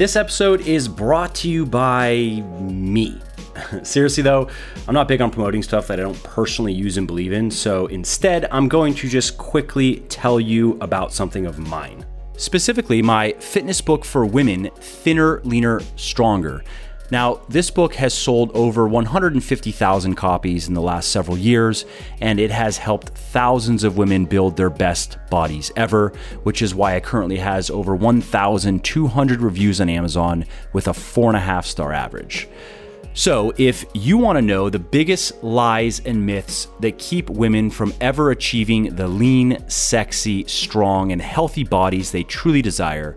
this episode is brought to you by me. Seriously, though, I'm not big on promoting stuff that I don't personally use and believe in, so instead, I'm going to just quickly tell you about something of mine. Specifically, my fitness book for women, Thinner, Leaner, Stronger. Now, this book has sold over 150,000 copies in the last several years, and it has helped thousands of women build their best bodies ever, which is why it currently has over 1,200 reviews on Amazon with a 4.5 star average. So, if you want to know the biggest lies and myths that keep women from ever achieving the lean, sexy, strong, and healthy bodies they truly desire,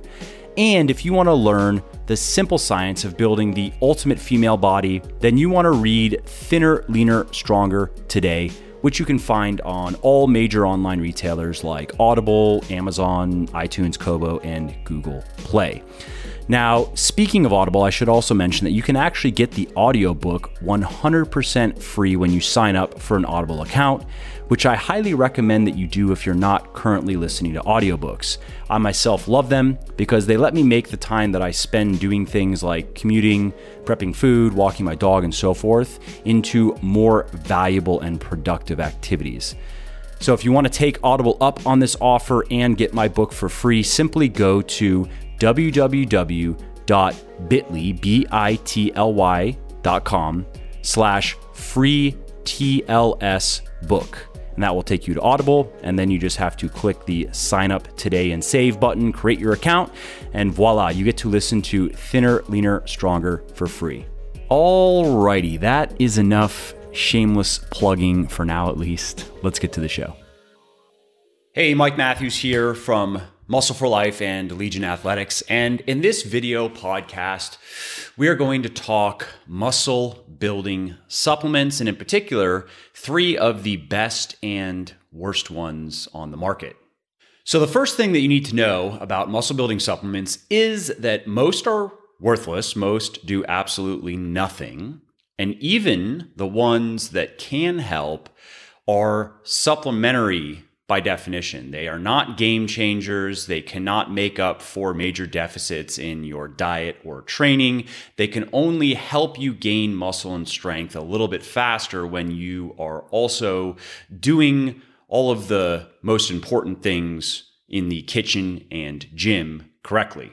and if you want to learn the simple science of building the ultimate female body, then you want to read Thinner, Leaner, Stronger today, which you can find on all major online retailers like Audible, Amazon, iTunes, Kobo, and Google Play. Now, speaking of Audible, I should also mention that you can actually get the audiobook 100% free when you sign up for an Audible account, which I highly recommend that you do if you're not currently listening to audiobooks. I myself love them because they let me make the time that I spend doing things like commuting, prepping food, walking my dog, and so forth into more valuable and productive activities. So if you want to take Audible up on this offer and get my book for free, simply go to www.bitly, B-I-T-L-Y.com slash free TLS book. And that will take you to Audible. And then you just have to click the sign up today and save button, create your account, and voila, you get to listen to Thinner, Leaner, Stronger for free. Alrighty, that is enough shameless plugging for now at least. Let's get to the show. Hey, Mike Matthews here from Muscle for Life and Legion Athletics. And in this video podcast, we are going to talk muscle building supplements, and in particular, three of the best and worst ones on the market. So, the first thing that you need to know about muscle building supplements is that most are worthless, most do absolutely nothing. And even the ones that can help are supplementary by definition. They are not game changers. They cannot make up for major deficits in your diet or training. They can only help you gain muscle and strength a little bit faster when you are also doing all of the most important things in the kitchen and gym correctly.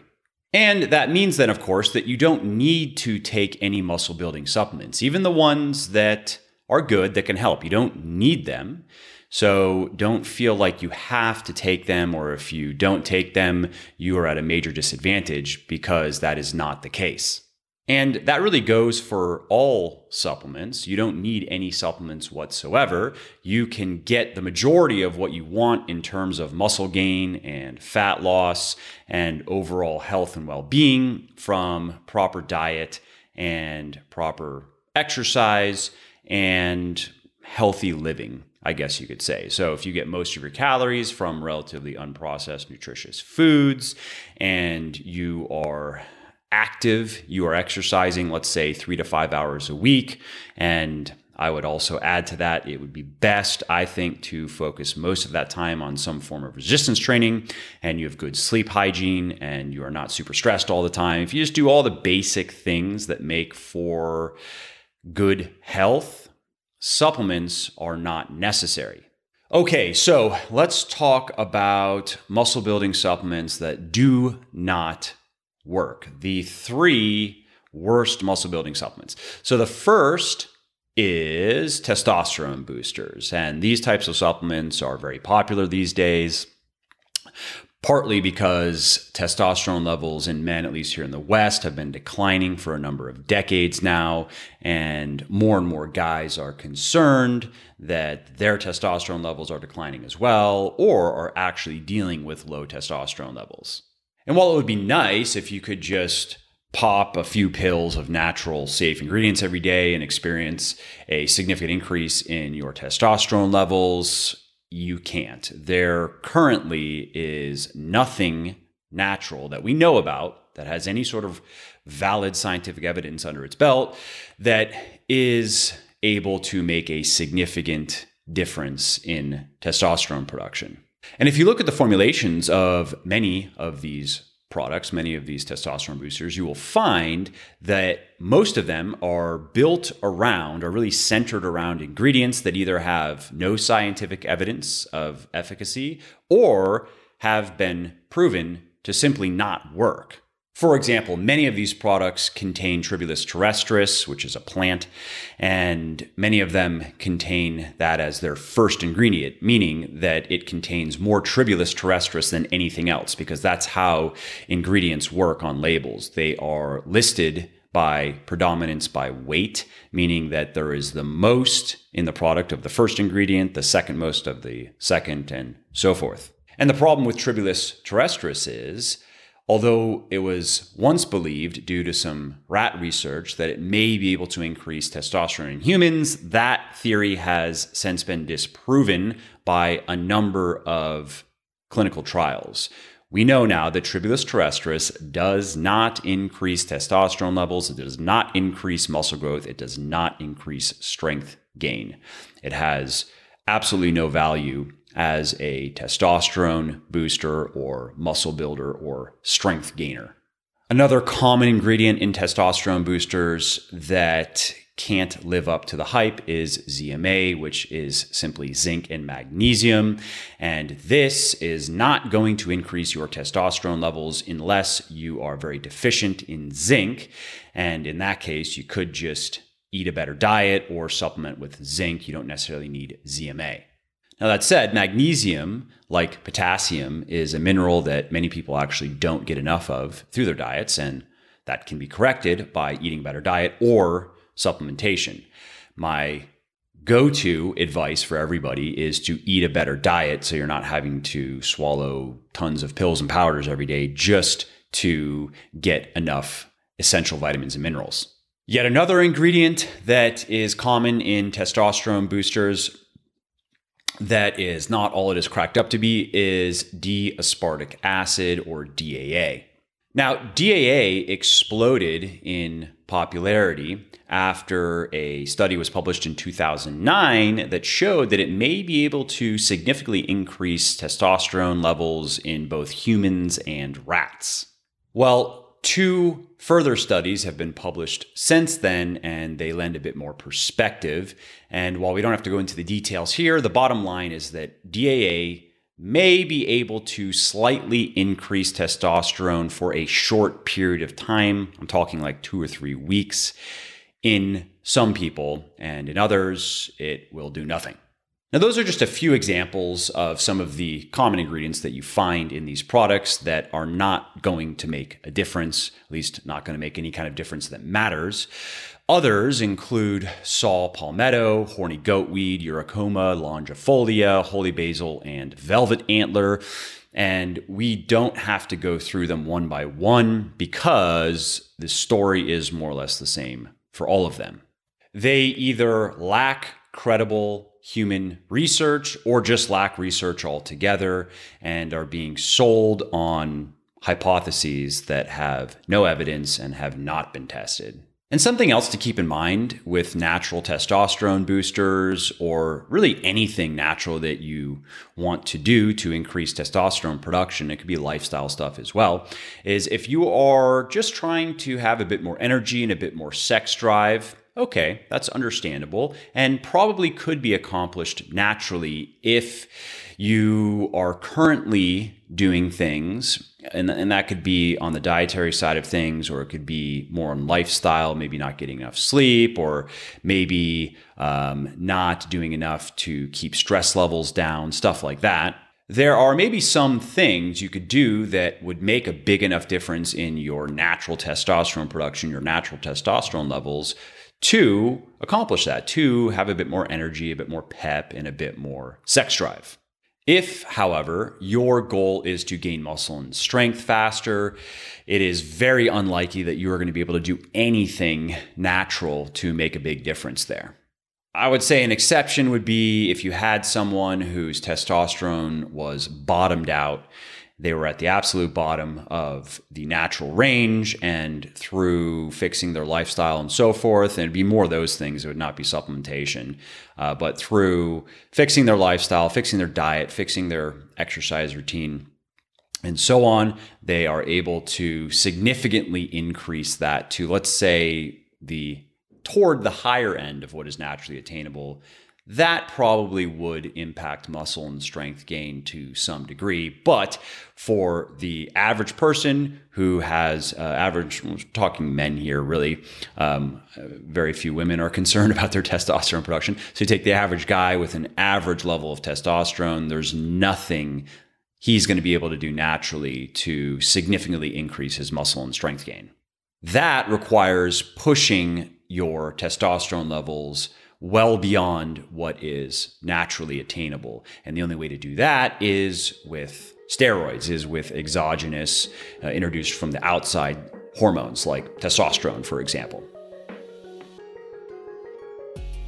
And that means then, of course, that you don't need to take any muscle building supplements, even the ones that are good that can help. You don't need them. So don't feel like you have to take them, or if you don't take them, you are at a major disadvantage because that is not the case. And that really goes for all supplements. You don't need any supplements whatsoever. You can get the majority of what you want in terms of muscle gain and fat loss and overall health and well being from proper diet and proper exercise and healthy living. I guess you could say. So, if you get most of your calories from relatively unprocessed, nutritious foods, and you are active, you are exercising, let's say three to five hours a week, and I would also add to that, it would be best, I think, to focus most of that time on some form of resistance training and you have good sleep hygiene and you are not super stressed all the time. If you just do all the basic things that make for good health, supplements are not necessary. Okay, so let's talk about muscle building supplements that do not work. The three worst muscle building supplements. So the first is testosterone boosters. And these types of supplements are very popular these days partly because testosterone levels in men, at least here in the West, have been declining for a number of decades now. And more and more guys are concerned that their testosterone levels are declining as well, or are actually dealing with low testosterone levels. And while it would be nice if you could just pop a few pills of natural, safe ingredients every day and experience a significant increase in your testosterone levels, you can't. There currently is nothing natural that we know about that has any sort of valid scientific evidence under its belt that is able to make a significant difference in testosterone production. And if you look at the formulations of many of these products, many of these testosterone boosters, you will find that most of them are built around, are really centered around ingredients that either have no scientific evidence of efficacy or have been proven to simply not work. For example, many of these products contain Tribulus terrestris, which is a plant, and many of them contain that as their first ingredient, meaning that it contains more Tribulus terrestris than anything else, because that's how ingredients work on labels. They are listed by predominance by weight, meaning that there is the most in the product of the first ingredient, the second most of the second, and so forth. And the problem with Tribulus terrestris is Although it was once believed, due to some rat research, that it may be able to increase testosterone in humans, that theory has since been disproven by a number of clinical trials. We know now that Tribulus terrestris does not increase testosterone levels, it does not increase muscle growth, it does not increase strength gain. It has absolutely no value as a testosterone booster or muscle builder or strength gainer. Another common ingredient in testosterone boosters that can't live up to the hype is ZMA, which is simply zinc and magnesium. And this is not going to increase your testosterone levels unless you are very deficient in zinc. And in that case, you could just eat a better diet or supplement with zinc. You don't necessarily need ZMA. Now, that said, magnesium, like potassium, is a mineral that many people actually don't get enough of through their diets, and that can be corrected by eating a better diet or supplementation. My go to advice for everybody is to eat a better diet so you're not having to swallow tons of pills and powders every day just to get enough essential vitamins and minerals. Yet another ingredient that is common in testosterone boosters that is not all it is cracked up to be is D-aspartic acid or DAA. Now, DAA exploded in popularity after a study was published in 2009 that showed that it may be able to significantly increase testosterone levels in both humans and rats. Well, Two further studies have been published since then, and they lend a bit more perspective. And while we don't have to go into the details here, the bottom line is that DAA may be able to slightly increase testosterone for a short period of time. I'm talking like two or three weeks in some people, and in others, it will do nothing. Now, those are just a few examples of some of the common ingredients that you find in these products that are not going to make a difference, at least not going to make any kind of difference that matters. Others include saw palmetto, horny goatweed, eurycoma, longifolia, holy basil, and velvet antler. And we don't have to go through them one by one because the story is more or less the same for all of them. They either lack credible human research or just lack research altogether and are being sold on hypotheses that have no evidence and have not been tested. And something else to keep in mind with natural testosterone boosters or really anything natural that you want to do to increase testosterone production, it could be lifestyle stuff as well, is if you are just trying to have a bit more energy and a bit more sex drive, Okay, that's understandable and probably could be accomplished naturally if you are currently doing things, and, and that could be on the dietary side of things, or it could be more on lifestyle, maybe not getting enough sleep, or maybe um, not doing enough to keep stress levels down, stuff like that. There are maybe some things you could do that would make a big enough difference in your natural testosterone production, your natural testosterone levels to accomplish that, to have a bit more energy, a bit more pep, and a bit more sex drive. If, however, your goal is to gain muscle and strength faster, it is very unlikely that you are going to be able to do anything natural to make a big difference there. I would say an exception would be if you had someone whose testosterone was bottomed out they were at the absolute bottom of the natural range and through fixing their lifestyle and so forth and it'd be more of those things it would not be supplementation uh, but through fixing their lifestyle fixing their diet fixing their exercise routine and so on, they are able to significantly increase that to, let's say, the toward the higher end of what is naturally attainable. That probably would impact muscle and strength gain to some degree. But for the average person who has uh, average, talking men here, really, um, very few women are concerned about their testosterone production. So you take the average guy with an average level of testosterone, there's nothing he's going to be able to do naturally to significantly increase his muscle and strength gain. That requires pushing your testosterone levels well beyond what is naturally attainable. And the only way to do that is with steroids, is with exogenous, uh, introduced from the outside hormones like testosterone, for example.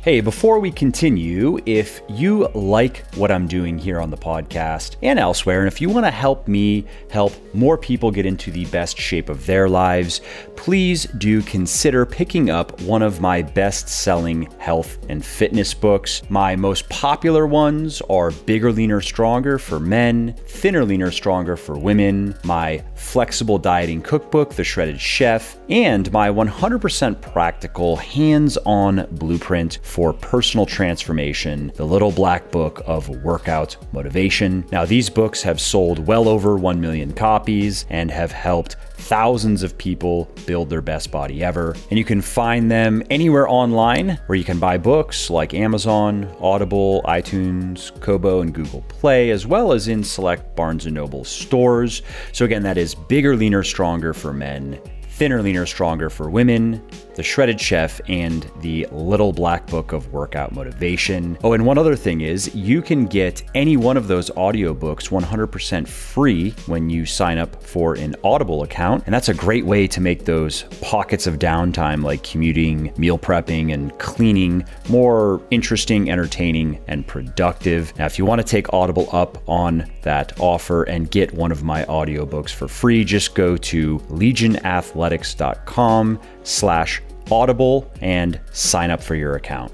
Hey, before we continue, if you like what I'm doing here on the podcast and elsewhere, and if you want to help me help more people get into the best shape of their lives, please do consider picking up one of my best selling health and fitness books. My most popular ones are Bigger, Leaner, Stronger for men, Thinner, Leaner, Stronger for women, my flexible dieting cookbook, The Shredded Chef, and my 100% practical hands on blueprint for personal transformation, The Little Black Book of Workout Motivation. Now, these books have sold well over 1 million copies and have helped thousands of people build their best body ever. And you can find them anywhere online where you can buy books like Amazon, Audible, iTunes, Kobo, and Google Play, as well as in select Barnes & Noble stores. So again, that is Bigger, Leaner, Stronger for men Thinner, Leaner, Stronger for Women, The Shredded Chef, and The Little Black Book of Workout Motivation. Oh, and one other thing is you can get any one of those audiobooks 100% free when you sign up for an Audible account. And that's a great way to make those pockets of downtime like commuting, meal prepping, and cleaning more interesting, entertaining, and productive. Now, if you want to take Audible up on that offer and get one of my audiobooks for free, just go to Legion Athletics athletics.com slash audible and sign up for your account.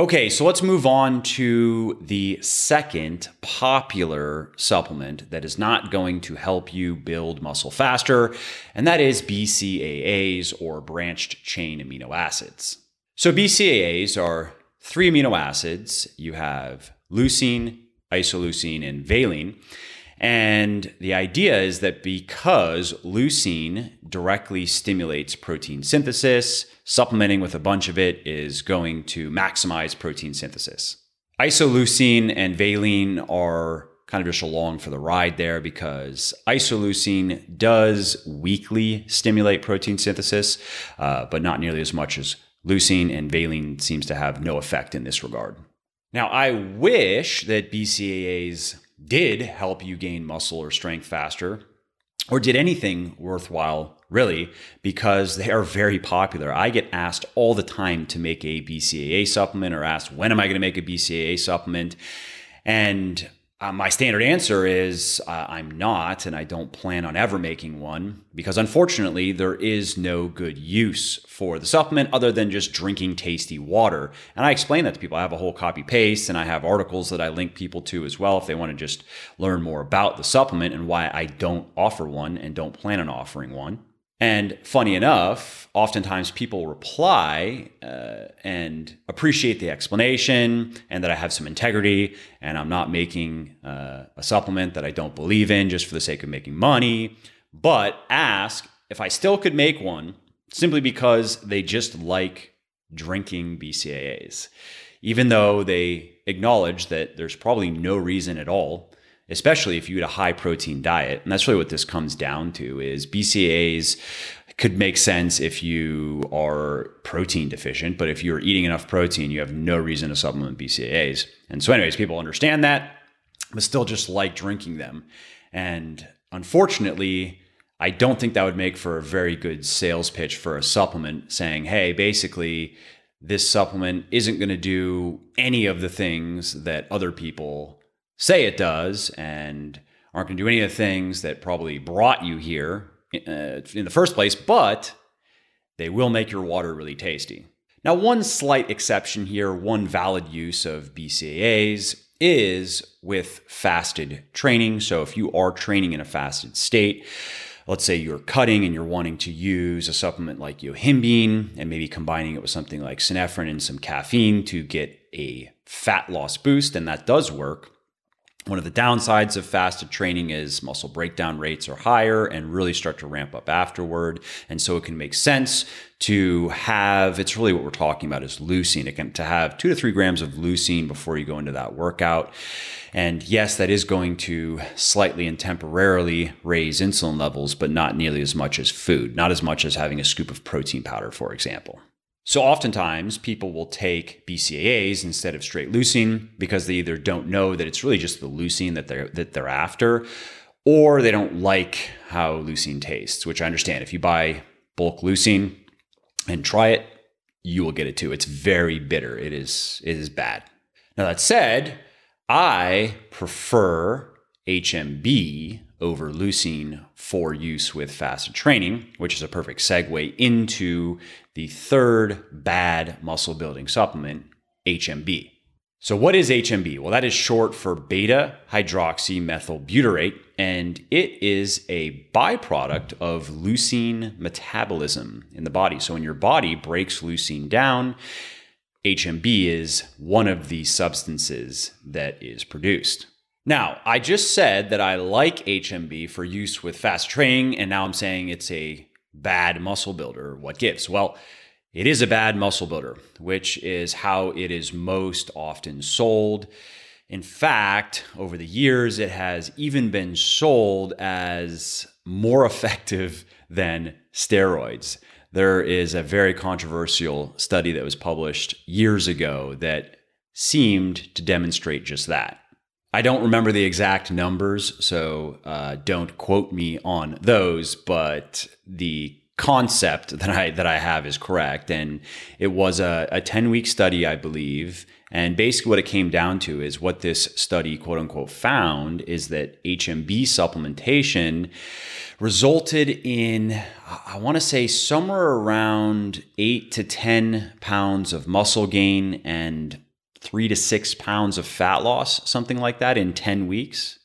Okay, so let's move on to the second popular supplement that is not going to help you build muscle faster, and that is BCAAs or branched chain amino acids. So, BCAAs are three amino acids. You have leucine, isoleucine, and valine. And the idea is that because leucine directly stimulates protein synthesis, supplementing with a bunch of it is going to maximize protein synthesis. Isoleucine and valine are kind of just along for the ride there because isoleucine does weakly stimulate protein synthesis, uh, but not nearly as much as leucine, and valine seems to have no effect in this regard. Now, I wish that BCAAs did help you gain muscle or strength faster, or did anything worthwhile, really, because they are very popular. I get asked all the time to make a BCAA supplement or asked, when am I going to make a BCAA supplement? And uh, my standard answer is uh, I'm not, and I don't plan on ever making one because unfortunately, there is no good use for the supplement other than just drinking tasty water. And I explain that to people. I have a whole copy paste and I have articles that I link people to as well if they want to just learn more about the supplement and why I don't offer one and don't plan on offering one. And funny enough, oftentimes people reply uh, and appreciate the explanation and that I have some integrity and I'm not making uh, a supplement that I don't believe in just for the sake of making money, but ask if I still could make one simply because they just like drinking BCAAs, even though they acknowledge that there's probably no reason at all especially if you eat a high protein diet. And that's really what this comes down to is BCAAs could make sense if you are protein deficient, but if you're eating enough protein, you have no reason to supplement BCAAs. And so anyways, people understand that, but still just like drinking them. And unfortunately, I don't think that would make for a very good sales pitch for a supplement saying, hey, basically, this supplement isn't going to do any of the things that other people say it does and aren't going to do any of the things that probably brought you here uh, in the first place, but they will make your water really tasty. Now, one slight exception here, one valid use of BCAAs is with fasted training. So if you are training in a fasted state, let's say you're cutting and you're wanting to use a supplement like yohimbine and maybe combining it with something like synephrine and some caffeine to get a fat loss boost, and that does work. One of the downsides of fasted training is muscle breakdown rates are higher and really start to ramp up afterward. And so it can make sense to have, it's really what we're talking about is leucine. It can, to have two to three grams of leucine before you go into that workout. And yes, that is going to slightly and temporarily raise insulin levels, but not nearly as much as food, not as much as having a scoop of protein powder, for example. So oftentimes people will take BCAAs instead of straight leucine because they either don't know that it's really just the leucine that they're that they're after, or they don't like how leucine tastes, which I understand. If you buy bulk leucine and try it, you will get it too. It's very bitter. It is it is bad. Now that said, I prefer HMB over leucine for use with fasted training, which is a perfect segue into the third bad muscle building supplement, HMB. So, what is HMB? Well, that is short for beta hydroxymethylbutyrate, and it is a byproduct of leucine metabolism in the body. So, when your body breaks leucine down, HMB is one of the substances that is produced. Now, I just said that I like HMB for use with fast training, and now I'm saying it's a bad muscle builder. What gives? Well, it is a bad muscle builder, which is how it is most often sold. In fact, over the years, it has even been sold as more effective than steroids. There is a very controversial study that was published years ago that seemed to demonstrate just that. I don't remember the exact numbers, so uh, don't quote me on those. But the concept that I that I have is correct, and it was a, a ten week study, I believe. And basically, what it came down to is what this study, quote unquote, found is that HMB supplementation resulted in, I want to say, somewhere around eight to 10 pounds of muscle gain and three to six pounds of fat loss, something like that, in 10 weeks,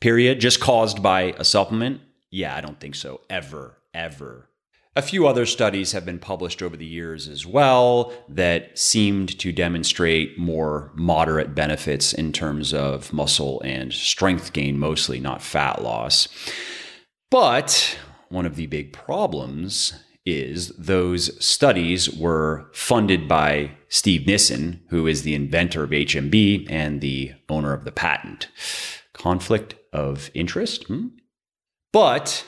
period, just caused by a supplement? Yeah, I don't think so. Ever, ever. A few other studies have been published over the years as well that seemed to demonstrate more moderate benefits in terms of muscle and strength gain, mostly, not fat loss. But one of the big problems is those studies were funded by Steve Nissen, who is the inventor of HMB and the owner of the patent. Conflict of interest? Hmm? But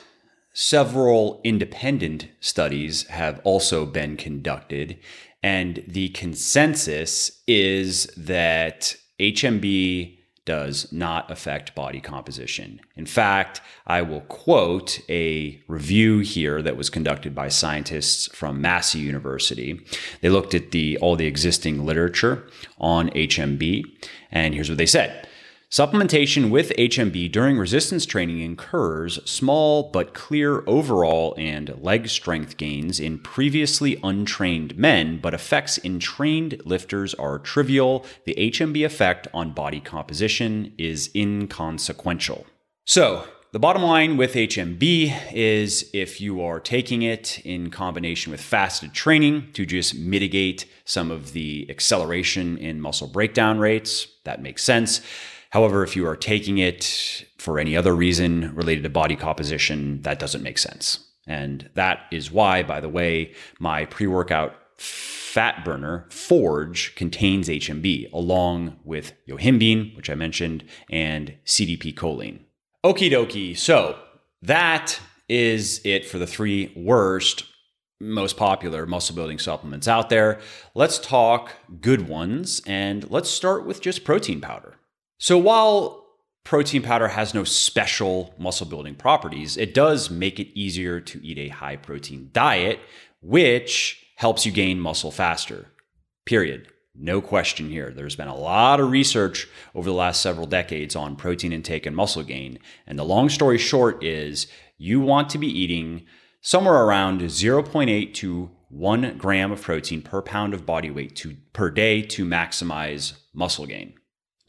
several independent studies have also been conducted, and the consensus is that HMB does not affect body composition. In fact, I will quote a review here that was conducted by scientists from Massey University. They looked at the all the existing literature on HMB and here's what they said. Supplementation with HMB during resistance training incurs small but clear overall and leg strength gains in previously untrained men, but effects in trained lifters are trivial. The HMB effect on body composition is inconsequential. So, the bottom line with HMB is if you are taking it in combination with fasted training to just mitigate some of the acceleration in muscle breakdown rates, that makes sense. However, if you are taking it for any other reason related to body composition, that doesn't make sense. And that is why, by the way, my pre workout fat burner Forge contains HMB along with yohimbine, which I mentioned, and CDP choline. Okie dokie. So that is it for the three worst, most popular muscle building supplements out there. Let's talk good ones and let's start with just protein powder. So while protein powder has no special muscle building properties, it does make it easier to eat a high protein diet, which helps you gain muscle faster. Period. No question here. There's been a lot of research over the last several decades on protein intake and muscle gain. And the long story short is you want to be eating somewhere around 0.8 to 1 gram of protein per pound of body weight to, per day to maximize muscle gain.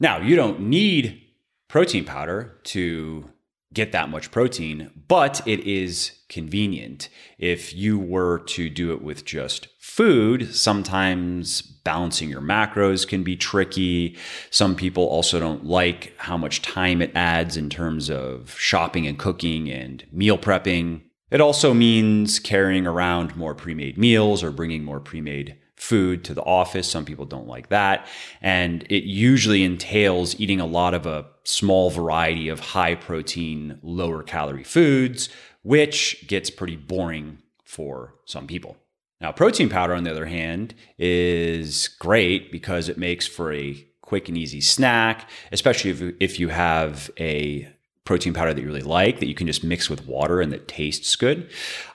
Now, you don't need protein powder to get that much protein, but it is convenient. If you were to do it with just food, sometimes balancing your macros can be tricky. Some people also don't like how much time it adds in terms of shopping and cooking and meal prepping. It also means carrying around more pre made meals or bringing more pre made food to the office. Some people don't like that. And it usually entails eating a lot of a small variety of high protein, lower calorie foods, which gets pretty boring for some people. Now, protein powder, on the other hand, is great because it makes for a quick and easy snack, especially if, if you have a protein powder that you really like that you can just mix with water and that tastes good.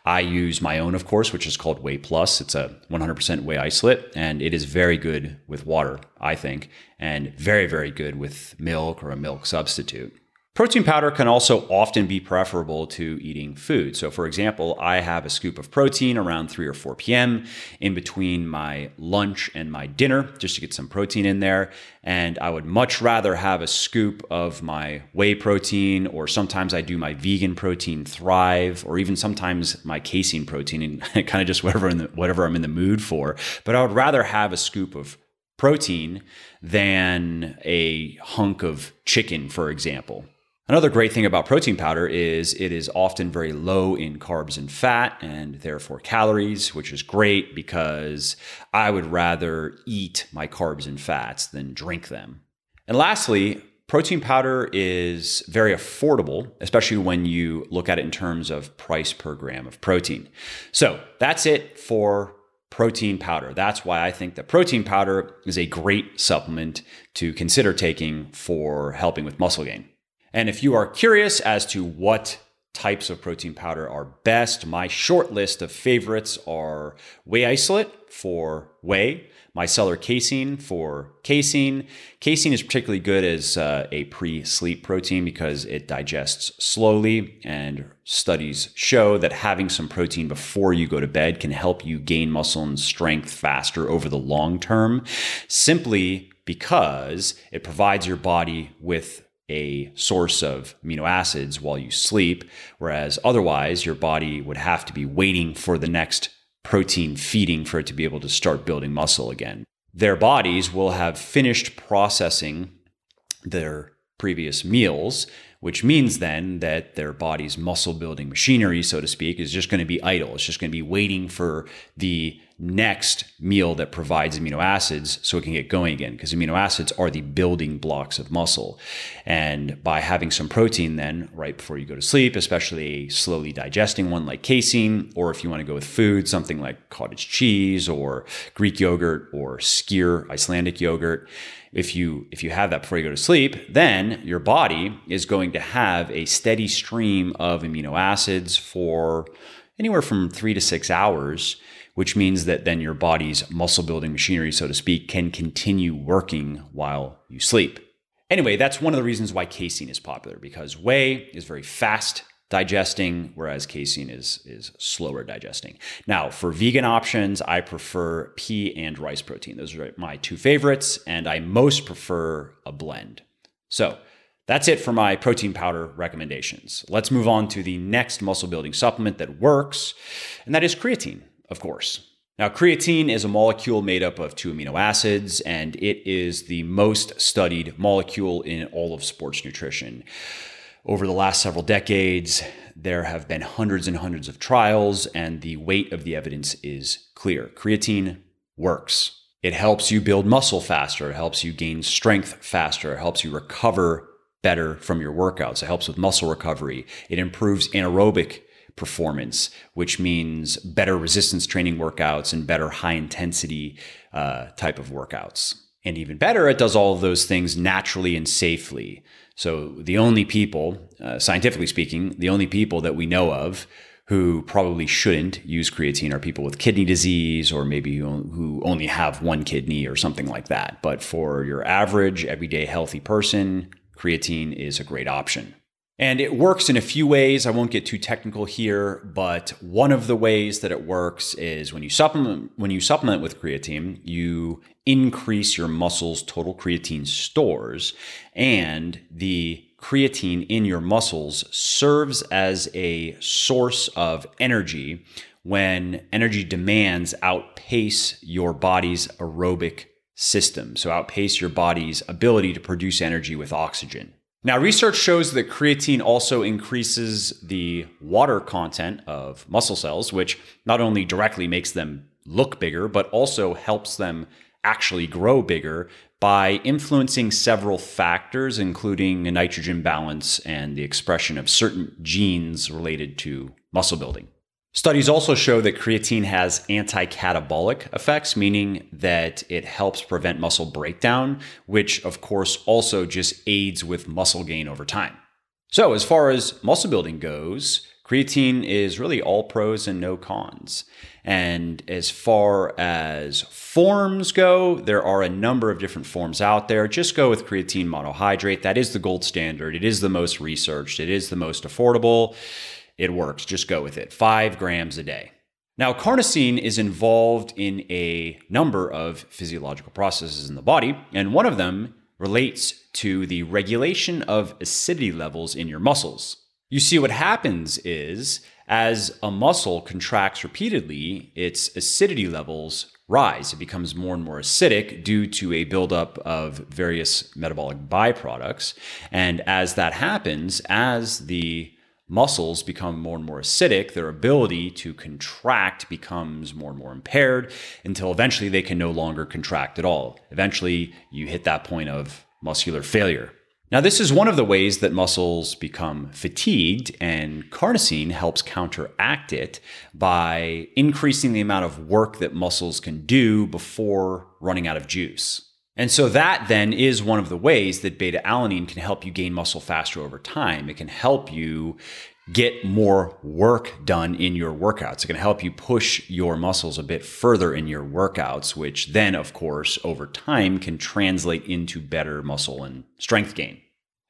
I use my own, of course, which is called Whey Plus. It's a 100% whey isolate, and it is very good with water, I think, and very, very good with milk or a milk substitute. Protein powder can also often be preferable to eating food. So, for example, I have a scoop of protein around 3 or 4 p.m. in between my lunch and my dinner just to get some protein in there. And I would much rather have a scoop of my whey protein, or sometimes I do my vegan protein Thrive, or even sometimes my casein protein, and kind of just whatever, the, whatever I'm in the mood for. But I would rather have a scoop of protein than a hunk of chicken, for example. Another great thing about protein powder is it is often very low in carbs and fat and therefore calories, which is great because I would rather eat my carbs and fats than drink them. And lastly, protein powder is very affordable, especially when you look at it in terms of price per gram of protein. So that's it for protein powder. That's why I think that protein powder is a great supplement to consider taking for helping with muscle gain. And if you are curious as to what types of protein powder are best, my short list of favorites are whey isolate for whey, micellar casein for casein. Casein is particularly good as uh, a pre sleep protein because it digests slowly, and studies show that having some protein before you go to bed can help you gain muscle and strength faster over the long term, simply because it provides your body with a source of amino acids while you sleep, whereas otherwise your body would have to be waiting for the next protein feeding for it to be able to start building muscle again. Their bodies will have finished processing their previous meals, which means then that their body's muscle building machinery, so to speak, is just going to be idle. It's just going to be waiting for the next meal that provides amino acids so it can get going again because amino acids are the building blocks of muscle. And by having some protein then right before you go to sleep especially a slowly digesting one like casein or if you want to go with food something like cottage cheese or greek yogurt or skyr icelandic yogurt if you if you have that before you go to sleep then your body is going to have a steady stream of amino acids for anywhere from 3 to 6 hours which means that then your body's muscle building machinery, so to speak, can continue working while you sleep. Anyway, that's one of the reasons why casein is popular because whey is very fast digesting, whereas casein is, is slower digesting. Now, for vegan options, I prefer pea and rice protein. Those are my two favorites, and I most prefer a blend. So, that's it for my protein powder recommendations. Let's move on to the next muscle building supplement that works, and that is creatine of course. Now, creatine is a molecule made up of two amino acids, and it is the most studied molecule in all of sports nutrition. Over the last several decades, there have been hundreds and hundreds of trials, and the weight of the evidence is clear. Creatine works. It helps you build muscle faster, it helps you gain strength faster, it helps you recover better from your workouts, it helps with muscle recovery, it improves anaerobic performance, which means better resistance training workouts and better high intensity uh, type of workouts. And even better, it does all of those things naturally and safely. So, the only people, uh, scientifically speaking, the only people that we know of who probably shouldn't use creatine are people with kidney disease or maybe who only have one kidney or something like that. But for your average, everyday healthy person, creatine is a great option. And it works in a few ways. I won't get too technical here, but one of the ways that it works is when you supplement when you supplement with creatine, you increase your muscles total creatine stores and the creatine in your muscles serves as a source of energy when energy demands outpace your body's aerobic system, so outpace your body's ability to produce energy with oxygen. Now, research shows that creatine also increases the water content of muscle cells, which not only directly makes them look bigger, but also helps them actually grow bigger by influencing several factors, including nitrogen balance and the expression of certain genes related to muscle building. Studies also show that creatine has anti catabolic effects, meaning that it helps prevent muscle breakdown, which of course also just aids with muscle gain over time. So, as far as muscle building goes, creatine is really all pros and no cons. And as far as forms go, there are a number of different forms out there. Just go with creatine monohydrate. That is the gold standard. It is the most researched, it is the most affordable it works. Just go with it. Five grams a day. Now, carnosine is involved in a number of physiological processes in the body, and one of them relates to the regulation of acidity levels in your muscles. You see, what happens is as a muscle contracts repeatedly, its acidity levels rise. It becomes more and more acidic due to a buildup of various metabolic byproducts. And as that happens, as the muscles become more and more acidic, their ability to contract becomes more and more impaired until eventually they can no longer contract at all. Eventually, you hit that point of muscular failure. Now, this is one of the ways that muscles become fatigued, and carnosine helps counteract it by increasing the amount of work that muscles can do before running out of juice. And so that then is one of the ways that beta alanine can help you gain muscle faster over time. It can help you get more work done in your workouts. It can help you push your muscles a bit further in your workouts, which then, of course, over time can translate into better muscle and strength gain.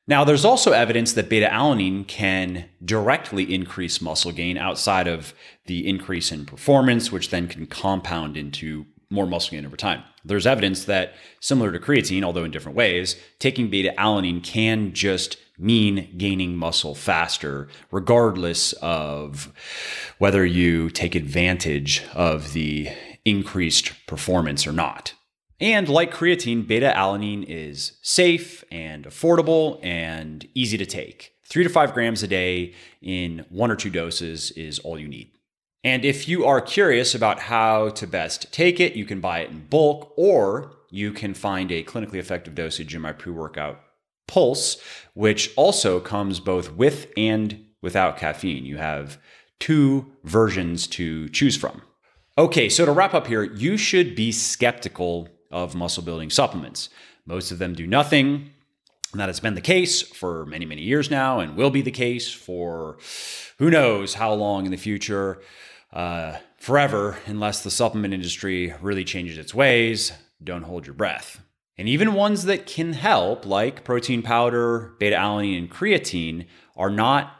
Now, there's also evidence that beta alanine can directly increase muscle gain outside of the increase in performance, which then can compound into more muscle gain over time. There's evidence that, similar to creatine, although in different ways, taking beta alanine can just mean gaining muscle faster, regardless of whether you take advantage of the increased performance or not. And like creatine, beta alanine is safe and affordable and easy to take. Three to five grams a day in one or two doses is all you need. And if you are curious about how to best take it, you can buy it in bulk or you can find a clinically effective dosage in my pre workout Pulse, which also comes both with and without caffeine. You have two versions to choose from. Okay, so to wrap up here, you should be skeptical of muscle building supplements. Most of them do nothing. And that has been the case for many, many years now and will be the case for who knows how long in the future uh, forever unless the supplement industry really changes its ways. Don't hold your breath. And even ones that can help, like protein powder, beta alanine, and creatine, are not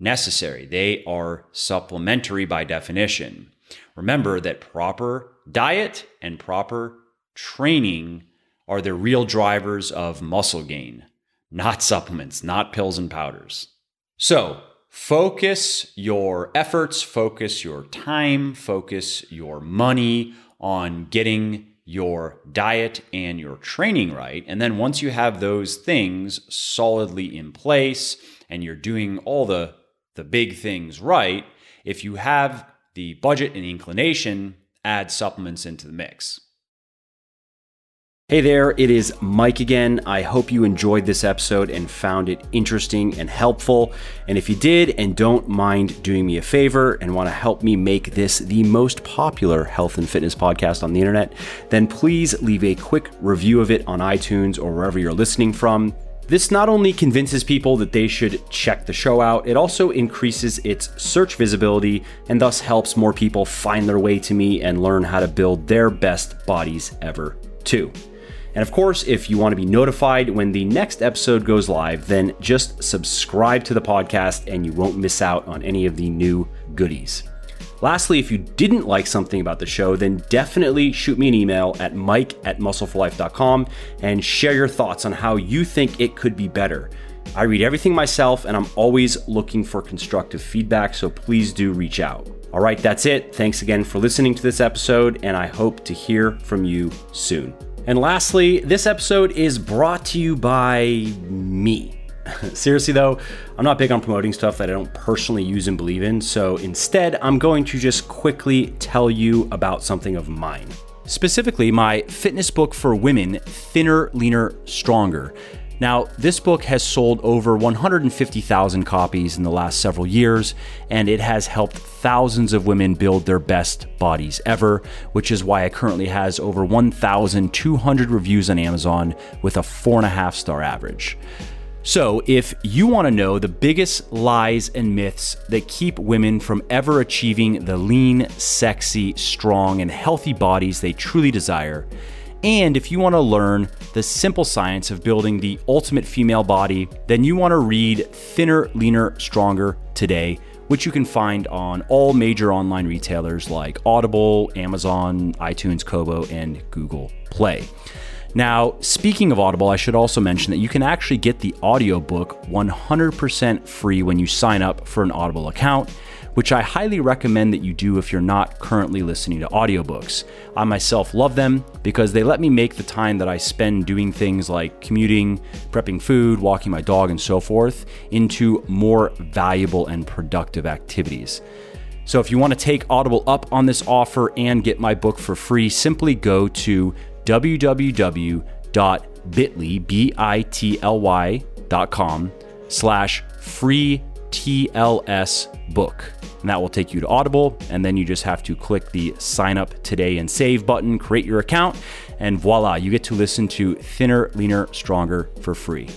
necessary. They are supplementary by definition. Remember that proper diet and proper training are the real drivers of muscle gain, not supplements, not pills and powders. So, Focus your efforts, focus your time, focus your money on getting your diet and your training right. And then once you have those things solidly in place and you're doing all the, the big things right, if you have the budget and inclination, add supplements into the mix. Hey there, it is Mike again. I hope you enjoyed this episode and found it interesting and helpful. And if you did and don't mind doing me a favor and want to help me make this the most popular health and fitness podcast on the internet, then please leave a quick review of it on iTunes or wherever you're listening from. This not only convinces people that they should check the show out, it also increases its search visibility and thus helps more people find their way to me and learn how to build their best bodies ever, too. And of course, if you want to be notified when the next episode goes live, then just subscribe to the podcast and you won't miss out on any of the new goodies. Lastly, if you didn't like something about the show, then definitely shoot me an email at mike at muscleforlife.com and share your thoughts on how you think it could be better. I read everything myself and I'm always looking for constructive feedback, so please do reach out. All right, that's it. Thanks again for listening to this episode, and I hope to hear from you soon. And lastly, this episode is brought to you by me. Seriously, though, I'm not big on promoting stuff that I don't personally use and believe in, so instead, I'm going to just quickly tell you about something of mine. Specifically, my fitness book for women, Thinner, Leaner, Stronger. Now, this book has sold over 150,000 copies in the last several years, and it has helped thousands of women build their best bodies ever, which is why it currently has over 1,200 reviews on Amazon with a four and a half star average. So, if you want to know the biggest lies and myths that keep women from ever achieving the lean, sexy, strong, and healthy bodies they truly desire, and if you want to learn the simple science of building the ultimate female body, then you want to read Thinner, Leaner, Stronger today, which you can find on all major online retailers like Audible, Amazon, iTunes, Kobo, and Google Play. Now, speaking of Audible, I should also mention that you can actually get the audiobook 100% free when you sign up for an Audible account which I highly recommend that you do if you're not currently listening to audiobooks. I myself love them because they let me make the time that I spend doing things like commuting, prepping food, walking my dog, and so forth into more valuable and productive activities. So if you want to take Audible up on this offer and get my book for free, simply go to www.bitly, B-I-T-L-Y slash free TLS book. And that will take you to Audible. And then you just have to click the sign up today and save button, create your account, and voila, you get to listen to Thinner, Leaner, Stronger for free.